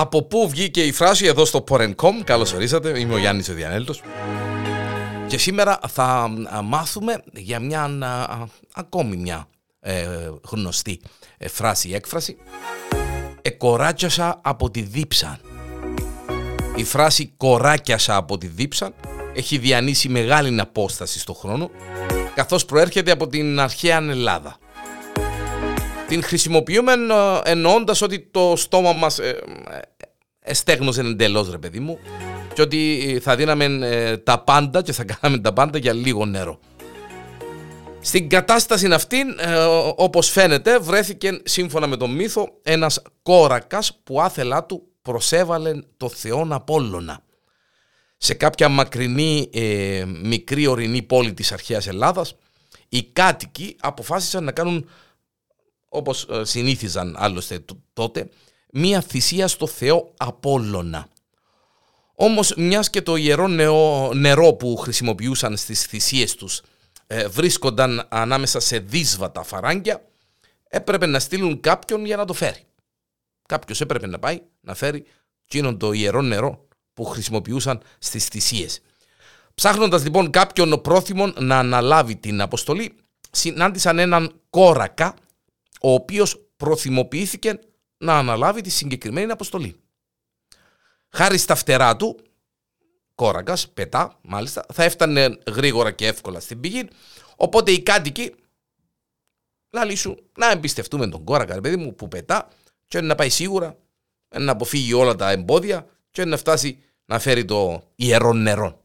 Από πού βγήκε η φράση εδώ στο Porencom; Καλώς ορίσατε. Είμαι ο Γιάννης ο Διανέλτος. Και σήμερα θα μάθουμε για μια ακόμη μια ε, γνωστή ε, φράση ή έκφραση. Εκοράτσιασα από τη δίψα. Η φράση κοράκιασα από τη δίψα έχει διανύσει μεγάλη απόσταση στο χρόνο καθώς προέρχεται από την αρχαία Ελλάδα. Την χρησιμοποιούμε ε, εννοώντας ότι το στόμα μας ε, ε, εστέγνωσε εντελώς, ρε παιδί μου, και ότι θα δίναμε τα πάντα και θα κάναμε τα πάντα για λίγο νερό. Στην κατάσταση αυτή, όπως φαίνεται, βρέθηκε σύμφωνα με τον μύθο ένας κόρακας που άθελά του προσέβαλε το θεόν Απόλλωνα. Σε κάποια μακρινή μικρή ορεινή πόλη της αρχαίας Ελλάδας, οι κάτοικοι αποφάσισαν να κάνουν όπως ε, συνήθιζαν άλλωστε τότε, μία θυσία στο Θεό Απόλλωνα. Όμως μιας και το ιερό νερό που χρησιμοποιούσαν στις θυσίες τους ε, βρίσκονταν ανάμεσα σε δύσβατα φαράγγια, έπρεπε να στείλουν κάποιον για να το φέρει. Κάποιος έπρεπε να πάει να φέρει εκείνον το ιερό νερό που χρησιμοποιούσαν στις θυσίες. Ψάχνοντας λοιπόν κάποιον πρόθυμον να αναλάβει την αποστολή, συνάντησαν έναν κόρακα ο οποίος προθυμοποιήθηκε να αναλάβει τη συγκεκριμένη αποστολή. Χάρη στα φτερά του, κόρακας, πετά μάλιστα, θα έφτανε γρήγορα και εύκολα στην πηγή, οπότε οι κάτοικοι λάλη σου να εμπιστευτούμε τον κόρακα, ρε παιδί μου, που πετά και να πάει σίγουρα, να αποφύγει όλα τα εμπόδια και να φτάσει να φέρει το ιερό νερό.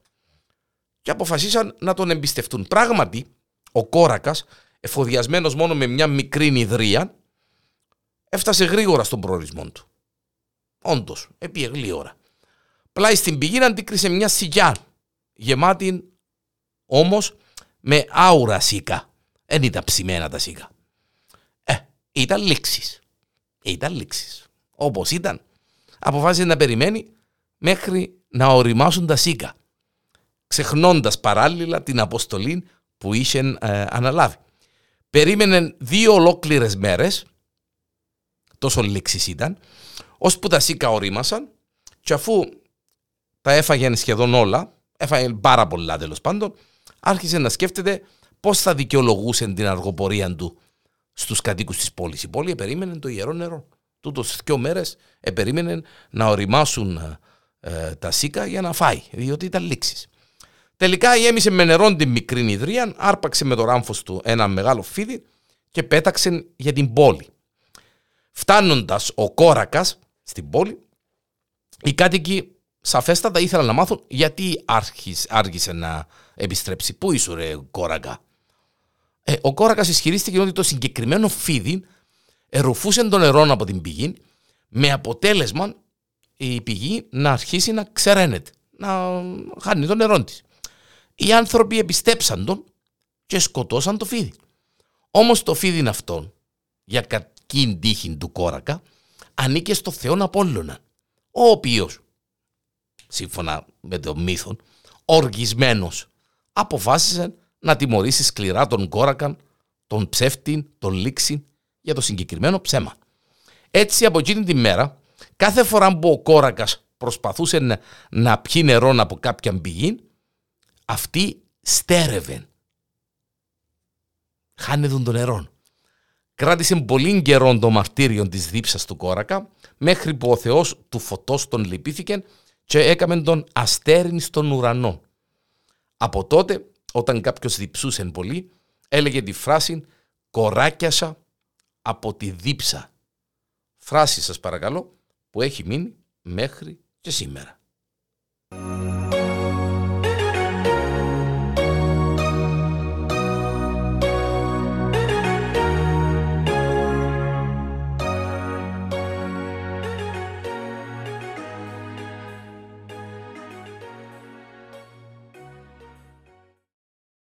Και αποφασίσαν να τον εμπιστευτούν. Πράγματι, ο κόρακας εφοδιασμένος μόνο με μια μικρή νηδρία, έφτασε γρήγορα στον προορισμό του. Όντως, επί ώρα. Πλάι στην πηγή αντίκρισε μια σιγιά, γεμάτη όμως με άουρα σίκα. Δεν ήταν ψημένα τα σίκα. Ε, ήταν λήξεις. Ήταν λήξεις. Όπως ήταν, αποφάσισε να περιμένει μέχρι να οριμάσουν τα σίκα, ξεχνώντας παράλληλα την αποστολή που είχε ε, αναλάβει. Περίμενε δύο ολόκληρες μέρες, τόσο λήξεις ήταν, ώσπου τα σίκα ορίμασαν, και αφού τα έφαγε σχεδόν όλα, έφαγε πάρα πολλά τέλος πάντων, άρχισε να σκέφτεται πώς θα δικαιολογούσε την αργοπορία του στους κατοίκους της πόλης. Η πόλη περίμενε το ιερό νερό. Τούτος δύο μέρες περίμενε να οριμάσουν ε, τα σίκα για να φάει, διότι ήταν λήξεις. Τελικά γέμισε με νερό την μικρή νηδρία, άρπαξε με το ράμφος του ένα μεγάλο φίδι και πέταξε για την πόλη. Φτάνοντας ο κόρακας στην πόλη, οι κάτοικοι σαφέστατα ήθελαν να μάθουν γιατί άργησε να επιστρέψει. Πού είσαι ρε κόρακα; Ε, ο κόρακας ισχυρίστηκε ότι το συγκεκριμένο φίδι ερουφούσε το νερό από την πηγή με αποτέλεσμα η πηγή να αρχίσει να ξεραίνεται, να χάνει το νερό της οι άνθρωποι επιστέψαν τον και σκοτώσαν το φίδι. Όμως το φίδι αυτόν, για κακήν τύχη του κόρακα, ανήκε στο Θεόν Απόλλωνα, ο οποίος, σύμφωνα με το μύθο, οργισμένος, αποφάσισε να τιμωρήσει σκληρά τον κόρακα, τον ψεύτη, τον λήξη για το συγκεκριμένο ψέμα. Έτσι από εκείνη τη μέρα, κάθε φορά που ο κόρακας προσπαθούσε να, να πιει νερό από κάποια πηγή, αυτή στέρευε. Χάνεται το νερό. Κράτησε πολύ καιρό το μαρτύριο της δίψας του κόρακα μέχρι που ο Θεός του φωτός τον λυπήθηκε και έκαμε τον αστέριν στον ουρανό. Από τότε όταν κάποιος διψούσε πολύ έλεγε τη φράση «κοράκιασα από τη δίψα». Φράση σας παρακαλώ που έχει μείνει μέχρι και σήμερα.